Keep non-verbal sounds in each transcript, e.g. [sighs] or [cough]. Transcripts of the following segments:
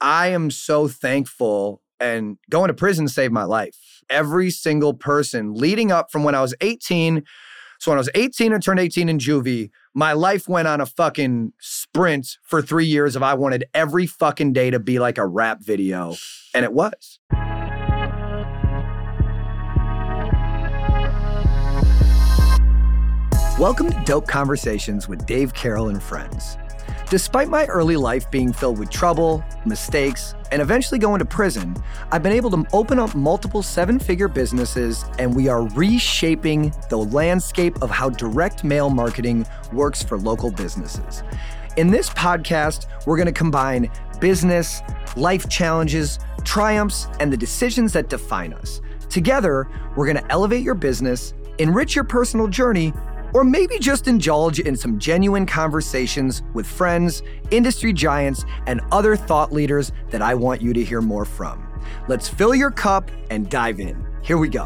I am so thankful and going to prison saved my life. Every single person leading up from when I was 18. So when I was 18 and turned 18 in juvie, my life went on a fucking sprint for three years of I wanted every fucking day to be like a rap video. And it was. Welcome to Dope Conversations with Dave Carroll and Friends. Despite my early life being filled with trouble, mistakes, and eventually going to prison, I've been able to open up multiple seven figure businesses, and we are reshaping the landscape of how direct mail marketing works for local businesses. In this podcast, we're going to combine business, life challenges, triumphs, and the decisions that define us. Together, we're going to elevate your business, enrich your personal journey, or maybe just indulge in some genuine conversations with friends, industry giants, and other thought leaders that I want you to hear more from. Let's fill your cup and dive in. Here we go.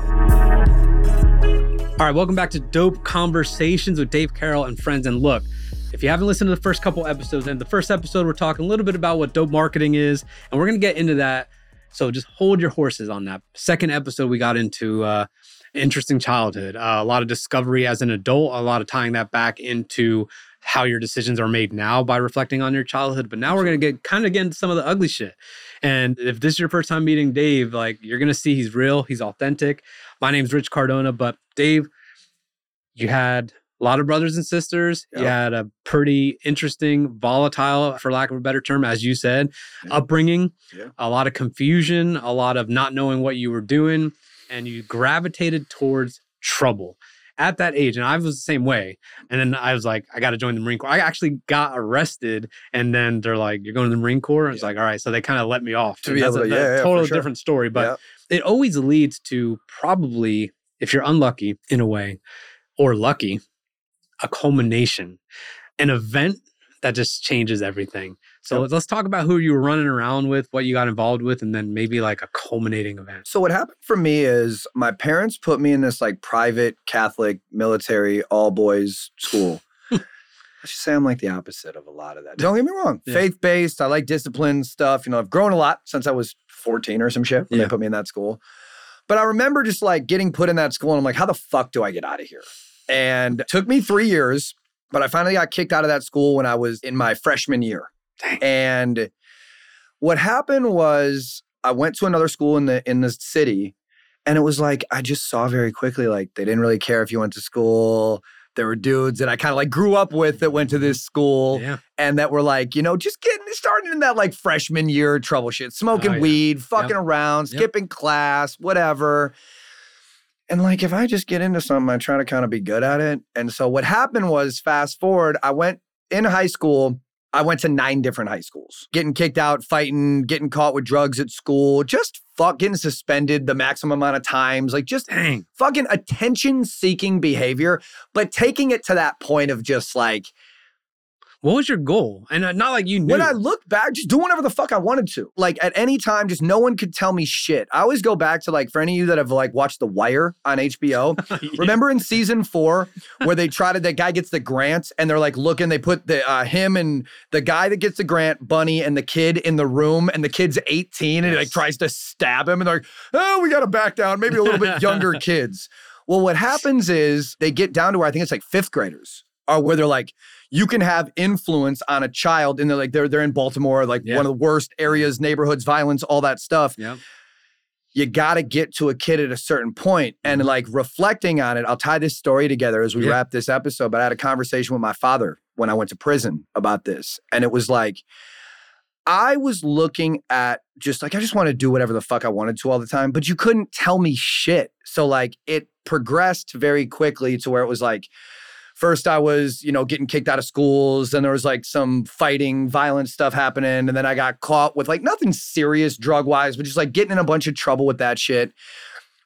All right, welcome back to Dope Conversations with Dave Carroll and friends. And look, if you haven't listened to the first couple episodes, in the first episode, we're talking a little bit about what dope marketing is, and we're gonna get into that. So just hold your horses on that. Second episode, we got into uh, interesting childhood, uh, a lot of discovery as an adult, a lot of tying that back into how your decisions are made now by reflecting on your childhood. But now we're going to get kind of get into some of the ugly shit. And if this is your first time meeting Dave, like you're going to see he's real, he's authentic. My name's Rich Cardona, but Dave, you had a lot of brothers and sisters. Yep. You had a pretty interesting, volatile, for lack of a better term, as you said, yeah. upbringing, yeah. a lot of confusion, a lot of not knowing what you were doing and you gravitated towards trouble at that age. And I was the same way. And then I was like, I got to join the Marine Corps. I actually got arrested. And then they're like, you're going to the Marine Corps? And it's like, all right. So they kind of let me off. To be able to, a, yeah, yeah, totally sure. different story. But yeah. it always leads to probably, if you're unlucky in a way, or lucky, a culmination, an event that just changes everything. So yep. let's talk about who you were running around with, what you got involved with, and then maybe like a culminating event. So what happened for me is my parents put me in this like private Catholic military all boys school. [laughs] I should say I'm like the opposite of a lot of that. Don't get me wrong. Yeah. Faith based. I like discipline stuff. You know, I've grown a lot since I was 14 or some shit when yeah. they put me in that school. But I remember just like getting put in that school and I'm like, how the fuck do I get out of here? And took me three years, but I finally got kicked out of that school when I was in my freshman year. Dang. And what happened was I went to another school in the in the city and it was like I just saw very quickly like they didn't really care if you went to school. There were dudes that I kind of like grew up with that went to mm-hmm. this school yeah. and that were like, you know, just getting starting in that like freshman year trouble shit, smoking oh, yeah. weed, fucking yep. around, skipping yep. class, whatever. And like if I just get into something, I try to kind of be good at it. And so what happened was fast forward, I went in high school I went to nine different high schools, getting kicked out, fighting, getting caught with drugs at school, just fucking suspended the maximum amount of times, like just Dang. fucking attention seeking behavior, but taking it to that point of just like, what was your goal? And uh, not like you knew. When I look back, just do whatever the fuck I wanted to. Like at any time, just no one could tell me shit. I always go back to like for any of you that have like watched The Wire on HBO. [laughs] yeah. Remember in season four where they try to that guy gets the grant and they're like looking. They put the uh, him and the guy that gets the grant, Bunny, and the kid in the room, and the kid's eighteen, and he like tries to stab him, and they're like, oh, we got to back down. Maybe a little bit [laughs] younger kids. Well, what happens is they get down to where I think it's like fifth graders, are where they're like you can have influence on a child and they're like they're they're in Baltimore, like yeah. one of the worst areas, neighborhoods, violence, all that stuff. Yeah. You got to get to a kid at a certain point. And mm-hmm. like reflecting on it, I'll tie this story together as we yeah. wrap this episode. But I had a conversation with my father when I went to prison about this. And it was like, I was looking at just like, I just want to do whatever the fuck I wanted to all the time, but you couldn't tell me shit. So, like, it progressed very quickly to where it was like, first I was, you know, getting kicked out of schools. Then there was like some fighting, violent stuff happening. And then I got caught with like nothing serious drug wise, but just like getting in a bunch of trouble with that shit.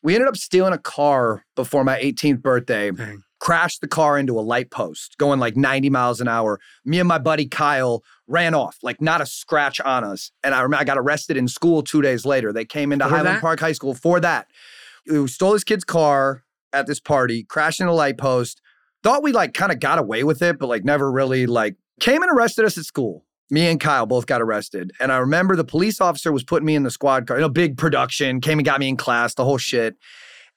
We ended up stealing a car before my 18th birthday. Dang. Crashed the car into a light post going like 90 miles an hour. Me and my buddy Kyle ran off, like not a scratch on us. And I remember I got arrested in school two days later. They came into for Highland that? Park High School for that. We stole this kid's car at this party, crashed into a light post thought we like kind of got away with it, but like never really like came and arrested us at school. Me and Kyle both got arrested. And I remember the police officer was putting me in the squad car, you know, big production, came and got me in class, the whole shit.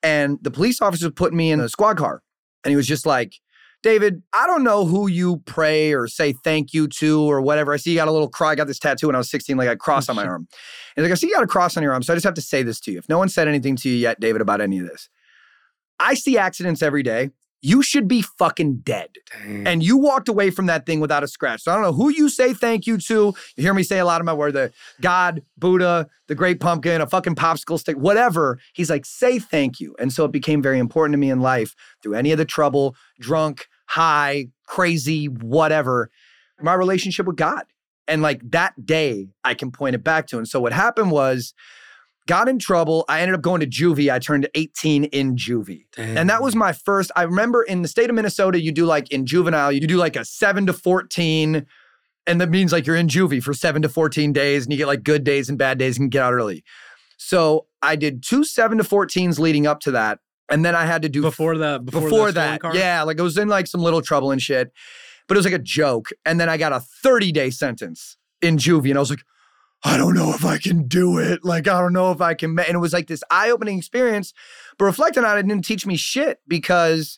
And the police officer was putting me in the squad car. And he was just like, David, I don't know who you pray or say thank you to or whatever. I see you got a little cross. I got this tattoo when I was 16, like a cross on my [laughs] arm. And like, I see you got a cross on your arm. So I just have to say this to you. If no one said anything to you yet, David, about any of this, I see accidents every day you should be fucking dead. And you walked away from that thing without a scratch. So I don't know who you say thank you to. You hear me say a lot of my word, the God, Buddha, the great pumpkin, a fucking popsicle stick, whatever. He's like, say thank you. And so it became very important to me in life through any of the trouble, drunk, high, crazy, whatever, my relationship with God. And like that day, I can point it back to. And so what happened was, got in trouble. I ended up going to juvie. I turned 18 in juvie. Damn. And that was my first. I remember in the state of Minnesota, you do like in juvenile, you do like a 7 to 14 and that means like you're in juvie for 7 to 14 days and you get like good days and bad days and get out early. So, I did two 7 to 14s leading up to that. And then I had to do before the before, before that. Yeah, like I was in like some little trouble and shit. But it was like a joke. And then I got a 30 day sentence in juvie and I was like, I don't know if I can do it. Like, I don't know if I can. And it was like this eye opening experience. But reflecting on it, it didn't teach me shit because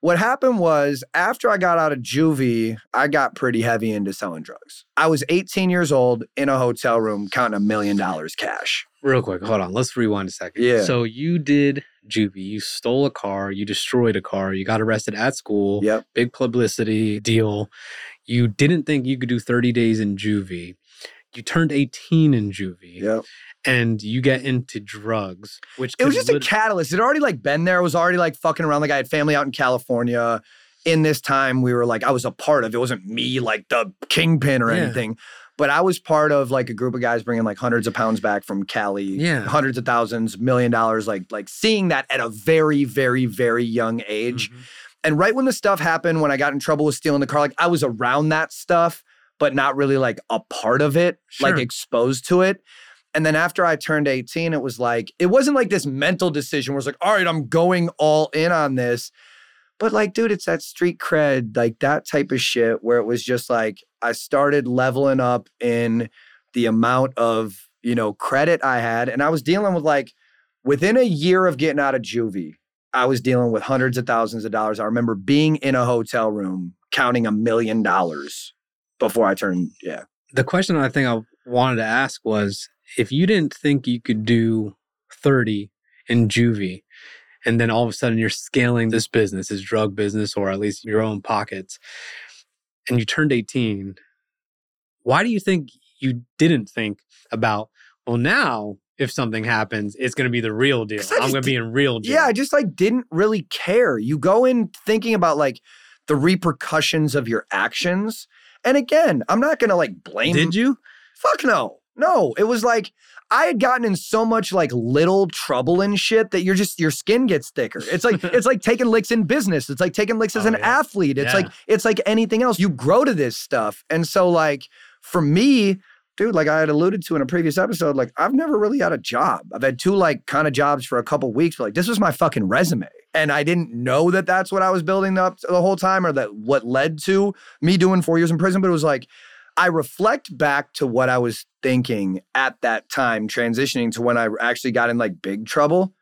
what happened was after I got out of juvie, I got pretty heavy into selling drugs. I was 18 years old in a hotel room counting a million dollars cash. Real quick, hold on. Let's rewind a second. Yeah. So you did juvie. You stole a car. You destroyed a car. You got arrested at school. Yep. Big publicity deal. You didn't think you could do 30 days in juvie you turned 18 in juvie. Yep. And you get into drugs, which it was just lit- a catalyst. It already like been there. I was already like fucking around. Like I had family out in California. In this time, we were like, I was a part of. It wasn't me like the kingpin or yeah. anything, but I was part of like a group of guys bringing like hundreds of pounds back from Cali. Yeah, hundreds of thousands, million dollars. Like like seeing that at a very very very young age. Mm-hmm. And right when the stuff happened, when I got in trouble with stealing the car, like I was around that stuff but not really like a part of it, sure. like exposed to it. And then after I turned 18, it was like, it wasn't like this mental decision where it's like, all right, I'm going all in on this. But like, dude, it's that street cred, like that type of shit where it was just like, I started leveling up in the amount of, you know, credit I had. And I was dealing with like, within a year of getting out of juvie, I was dealing with hundreds of thousands of dollars. I remember being in a hotel room counting a million dollars before I turned, yeah. The question I think I wanted to ask was if you didn't think you could do 30 in juvie, and then all of a sudden you're scaling this business, this drug business, or at least your own pockets, and you turned 18, why do you think you didn't think about, well, now if something happens, it's going to be the real deal. I'm going to be in real jail. Yeah, I just like didn't really care. You go in thinking about like the repercussions of your actions and again, I'm not gonna like blame. Did you? Fuck no. No, it was like I had gotten in so much like little trouble and shit that you're just your skin gets thicker. It's like [laughs] it's like taking licks in business. It's like taking licks as oh, an yeah. athlete. It's yeah. like it's like anything else. You grow to this stuff. And so like for me, dude, like I had alluded to in a previous episode, like I've never really had a job. I've had two like kind of jobs for a couple weeks, but like this was my fucking resume. And I didn't know that that's what I was building up the whole time or that what led to me doing four years in prison. But it was like, I reflect back to what I was thinking at that time, transitioning to when I actually got in like big trouble.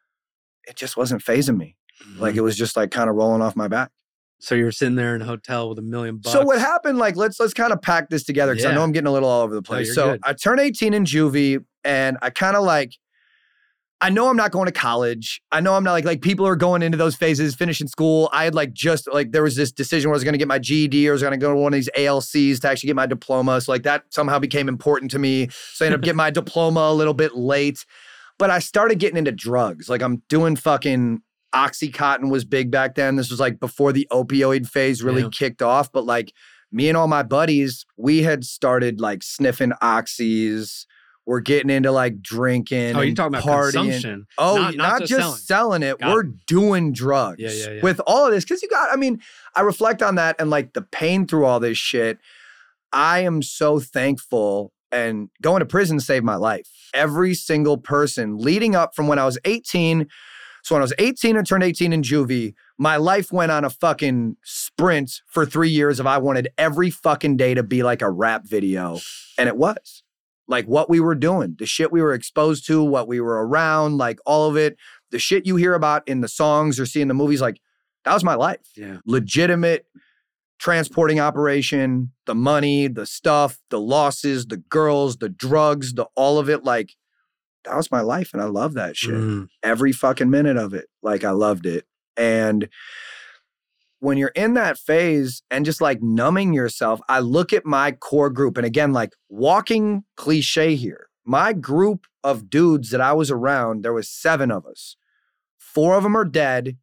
It just wasn't phasing me. Mm-hmm. Like it was just like kind of rolling off my back. So you were sitting there in a hotel with a million bucks. So what happened? Like let's let's kind of pack this together because yeah. I know I'm getting a little all over the place. No, so good. I turn 18 in juvie, and I kind of like. I know I'm not going to college. I know I'm not like like people are going into those phases, finishing school. I had like just like there was this decision where I was going to get my GED or I was going to go to one of these ALCs to actually get my diploma. So like that somehow became important to me. So I ended up [laughs] getting my diploma a little bit late. But I started getting into drugs. Like I'm doing fucking Oxycontin was big back then. This was like before the opioid phase really yeah. kicked off. But like me and all my buddies, we had started like sniffing oxys. We're getting into like drinking. Oh, you're talking about partying. consumption. Oh, not, not, not just, selling. selling, it. Got We're it. doing drugs yeah, yeah, yeah. with all of this. Cause you got, I mean, I reflect on that and like the pain through all this shit. I am so thankful and going to prison saved my life. Every single person leading up from when I was 18 So when I was 18 and turned 18 in juvie, my life went on a fucking sprint for three years of I wanted every fucking day to be like a rap video. And it was. Like what we were doing, the shit we were exposed to, what we were around, like all of it, the shit you hear about in the songs or see in the movies, like that was my life. Yeah. Legitimate transporting operation, the money, the stuff, the losses, the girls, the drugs, the all of it. Like that was my life. And I love that shit. Mm. Every fucking minute of it. Like I loved it. And when you're in that phase and just like numbing yourself, I look at my core group. And again, like walking cliche here, my group of dudes that I was around, there was seven of us. Four of them are dead.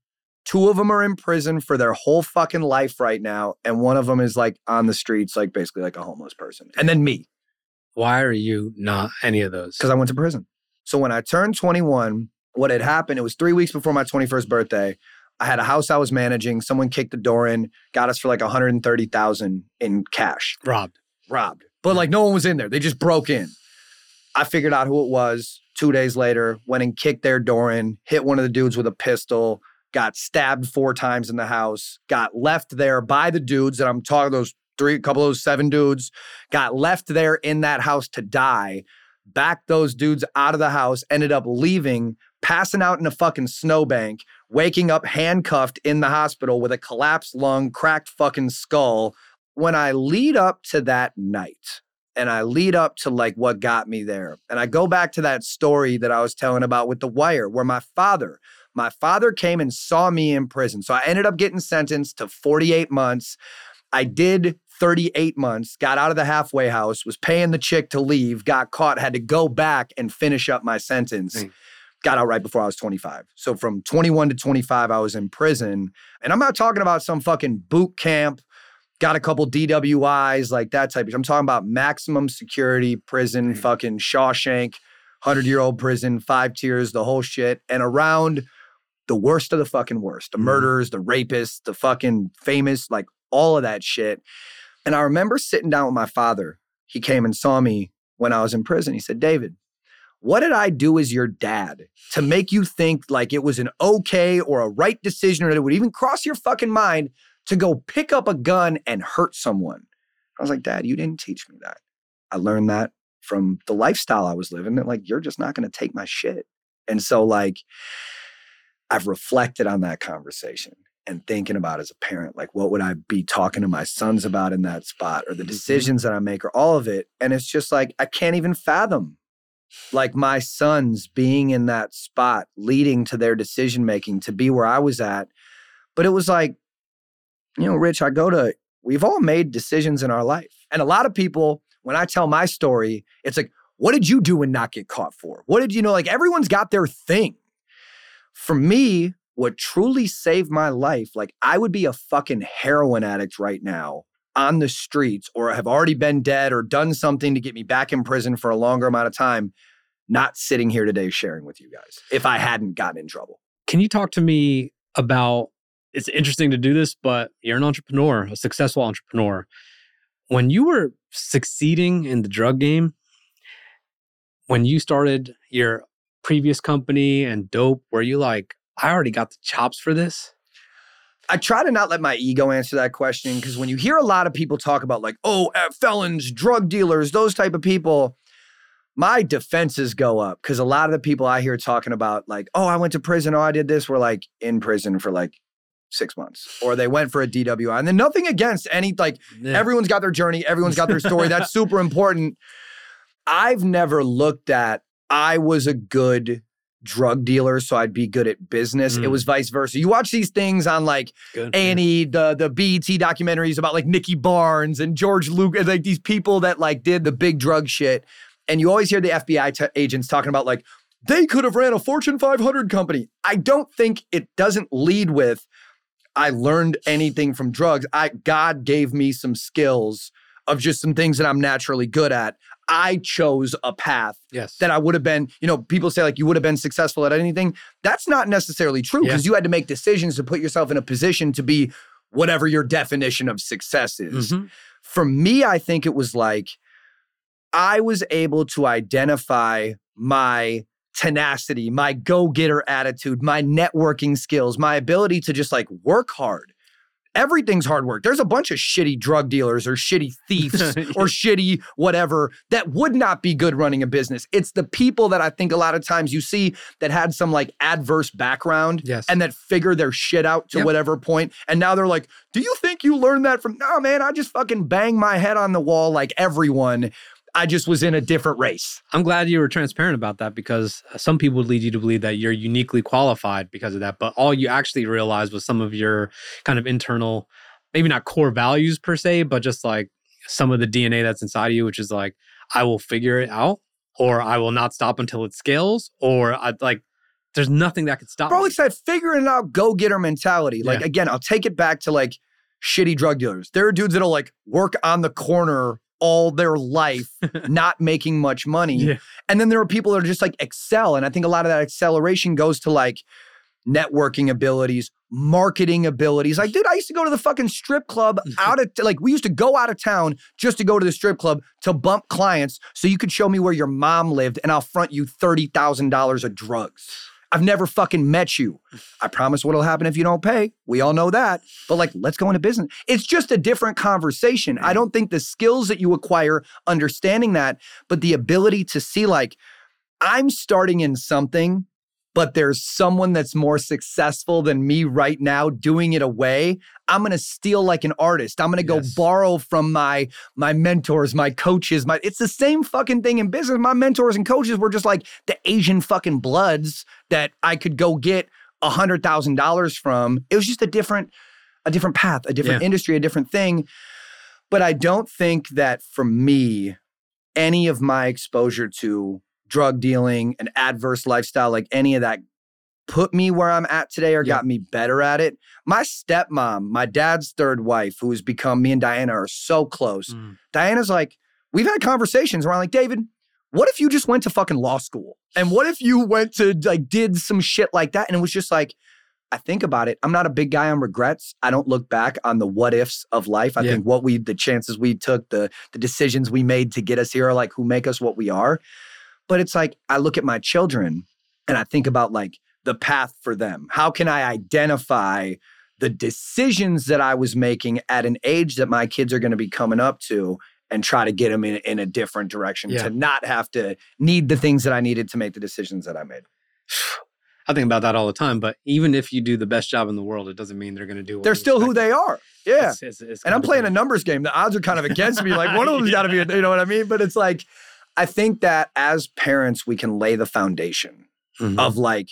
Two of them are in prison for their whole fucking life right now. And one of them is like on the streets, like basically like a homeless person. And then me, Why are you not any of those? because I went to prison. So when I turned 21, what had happened, it was three weeks before my 21st birthday. I had a house I was managing. Someone kicked the door in, got us for like 130,000 in cash. robbed. Robbed. But like no one was in there. They just broke in. I figured out who it was. Two days later, went and kicked their door in, hit one of the dudes with a pistol, got stabbed four times in the house, got left there by the dudes that I'm talking those three, a couple of those seven dudes, got left there in that house to die, backed those dudes out of the house, ended up leaving, passing out in a fucking snowbank, waking up handcuffed in the hospital with a collapsed lung, cracked fucking skull. When I lead up to that night, and I lead up to like what got me there. And I go back to that story that I was telling about with the wire, where my father, my father came and saw me in prison. So I ended up getting sentenced to 48 months. I did 38 months, got out of the halfway house, was paying the chick to leave, got caught, had to go back and finish up my sentence. Dang. Got out right before I was 25. So from 21 to 25, I was in prison. And I'm not talking about some fucking boot camp, got a couple DWIs, like that type of I'm talking about maximum security prison, fucking Shawshank, 100 year old prison, five tiers, the whole shit. And around the worst of the fucking worst, the Mhm. murderers, the rapists, the fucking famous, like all of that shit. And I remember sitting down with my father. He came and saw me when I was in prison. He said, David, what did I do as your dad to make you think like it was an okay or a right decision or that it would even cross your fucking mind to go pick up a gun and hurt someone? I was like, Dad, you didn't teach me that. I learned that from the lifestyle I was living that like you're just not going to take my shit. And so like I've reflected on that conversation and thinking about as a parent like what would I be talking to my sons about in that spot or the Mhm. decisions that I make or all of it and it's just like I can't even fathom like my sons being in that spot leading to their decision making to be where I was at. But it was like you know Rich I go to we've all made decisions in our life. And a lot of people when I tell my story it's like what did you do and not get caught for? What did you know like everyone's got their thing. For me, what truly saved my life, like I would be a fucking heroin addict right now on the streets or have already been dead or done something to get me back in prison for a longer amount of time, not sitting here today sharing with you guys if I hadn't gotten in trouble. Can you talk to me about it's interesting to do this, but you're an entrepreneur, a successful entrepreneur. When you were succeeding in the drug game, when you started your previous company and dope, were you like, I already got the chops for this? I try to not let my ego answer that question because when you hear a lot of people talk about like, oh, uh, felons, drug dealers, those type of people, my defenses go up because a lot of the people I hear talking about like, oh, I went to prison, oh, I did this, were like in prison for like six months, or they went for a DWI, and then nothing against any like Yeah. everyone's got their journey, everyone's got their story. That's [laughs] super important. I've never looked at I was a good drug dealer, so I'd be good at business. It Mm. was vice versa. You watch these things on like. Annie, the the BET documentaries about like Nicky Barnes and George Luke, and like these people that like did the big drug shit. And you always hear the FBI t- agents talking about like they could have ran a Fortune 500 company. I don't think it doesn't lead with I learned anything from drugs. I God gave me some skills of just some things that I'm naturally good at. I chose a path Yes. that I would have been, you know, people say like you would have been successful at anything. That's not necessarily true Yeah. because you had to make decisions to put yourself in a position to be whatever your definition of success is. Mhm. For me, I think it was like I was able to identify my tenacity, my go getter attitude, my networking skills, my ability to just like work hard. Everything's hard work. There's a bunch of shitty drug dealers or shitty [laughs] thieves or shitty whatever that would not be good running a business. It's the people that I think a lot of times you see that had some like adverse background Yes. and that figure their shit out to Yep. whatever point, And now they're like, Do you think you learned that from? No, man, I just fucking bang my head on the wall like everyone. I just was in a different race. I'm glad you were transparent about that because some people would lead you to believe that you're uniquely qualified because of that. But all you actually realized was some of your kind of internal, maybe not core values per se, but just like some of the DNA that's inside of you, which is like, I will figure it out or I will not stop until it scales or I like, there's nothing that could stop Bro, me. it's that figuring it out, go getter mentality. Like, Yeah. again, I'll take it back to like shitty drug dealers. There are dudes that'll like work on the corner all their life, [laughs] not making much money. Yeah. And then there are people that are just like excel. And I think a lot of that acceleration goes to like networking abilities, marketing abilities. Like, dude, I used to go to the fucking strip club [laughs] out of like we used to go out of town just to go to the strip club to bump clients so you could show me where your mom lived and I'll front you $30,000 of drugs. I've never fucking met you. I [laughs] promise what'll happen if you don't pay. We all know that. But like, let's go into business. It's just a different conversation. I don't think the skills that you acquire understanding that, but the ability to see like, I'm starting in something, but there's someone that's more successful than me right now doing it away. I'm gonna steal like an artist. I'm gonna go Yes. borrow from my my mentors, my coaches. My it's the same fucking thing in business. My mentors and coaches were just like the Asian fucking bloods that I could go get a hundred thousand dollars from. It was just a different a different path, a different Yeah. industry, a different thing. But I don't think that for me, any of my exposure to drug dealing, an adverse lifestyle, like any of that put me where I'm at today or got me better at it. My stepmom, my dad's third wife, who has become me and Diana are so close. Mm. Diana's like, we've had conversations where I'm like, David, what if you just went to fucking law school? And what if you went to like did some shit like that? And it was just like, I think about it. I'm not a big guy on regrets. I don't look back on the what ifs of life. I Yeah. think what we, the chances we took, the the decisions we made to get us here are like who make us what we are. But it's like I look at my children and I think about like the path for them. How can I identify the decisions that I was making at an age that my kids are going to be coming up to and try to get them in, in a different direction Yeah. to not have to need the things that I needed to make the decisions that I made. [sighs] I think about that all the time. But even if you do the best job in the world, it doesn't mean they're going to do. They're still who they are. Yeah. It's- it's- it's and I'm playing a numbers game. The odds are kind of against me. Like one of them's got to be, you know what I mean? But it's like, I think that as parents, we can lay the foundation Mhm. of like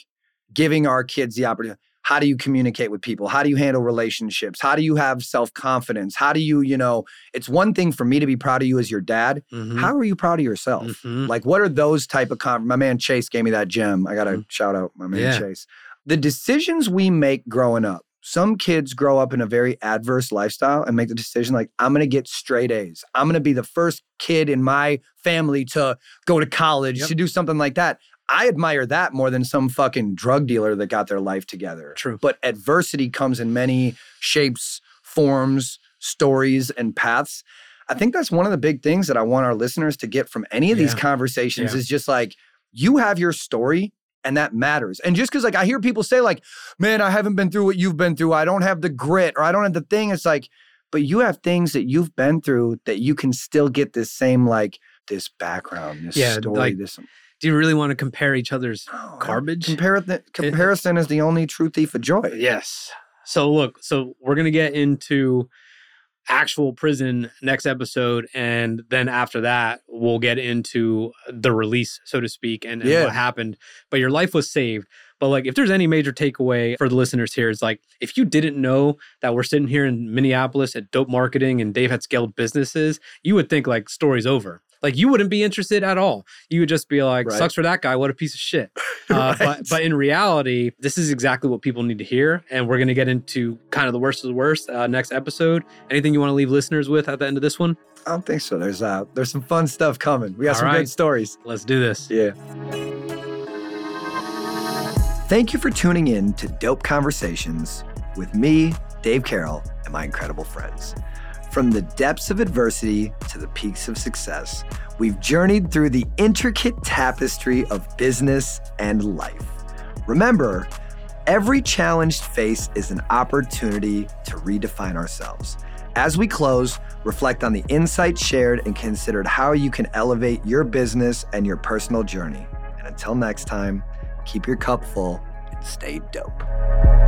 giving our kids the opportunity. How do you communicate with people? How do you handle relationships? How do you have self confidence? How do you, you know, it's one thing for me to be proud of you as your dad. Mhm. How are you proud of yourself? Mhm. Like, what are those type of con- my man Chase gave me that gem. I gotta shout out my man Yeah. Chase. The decisions we make growing up. Some kids grow up in a very adverse lifestyle and make the decision like, I'm gonna get straight A's. I'm gonna be the first kid in my family to go to college Yep. to do something like that. I admire that more than some fucking drug dealer that got their life together. True. But adversity comes in many shapes, forms, stories, and paths. I think that's one of the big things that I want our listeners to get from any of these conversations Yeah. is just like you have your story and that matters. And just because like I hear people say like, man, I haven't been through what you've been through. I don't have the grit or I don't have the thing. It's like, but you have things that you've been through that you can still get this same like this background, this Yeah, story, like, this Do you really want to compare each other's No, garbage? Compare comparison is the only true thief of joy. Yes. So look, so we're gonna get into actual prison next episode, and then after that, we'll get into the release, so to speak, and, and Yeah. what happened. But your life was saved. But like, if there's any major takeaway for the listeners here, it's like if you didn't know that we're sitting here in Minneapolis at Dope Marketing and Dave had scaled businesses, you would think like story's over. Like you wouldn't be interested at all. You would just be like, Right. "Sucks for that guy. What a piece of shit." [laughs] Uh, Right. but but in reality, this is exactly what people need to hear, and we're going to get into kind of the worst of the worst uh, next episode. Anything you want to leave listeners with at the end of this one? I don't think so. There's uh there's some fun stuff coming. We got All some right. good stories. Let's do this. Yeah. Thank you for tuning in to Dope Conversations with me, Dave Carroll, and my incredible friends. From the depths of adversity to the peaks of success, we've journeyed through the intricate tapestry of business and life. Remember, every challenged face is an opportunity to redefine ourselves. As we close, reflect on the insights shared and consider how you can elevate your business and your personal journey. And until next time, keep your cup full and stay dope.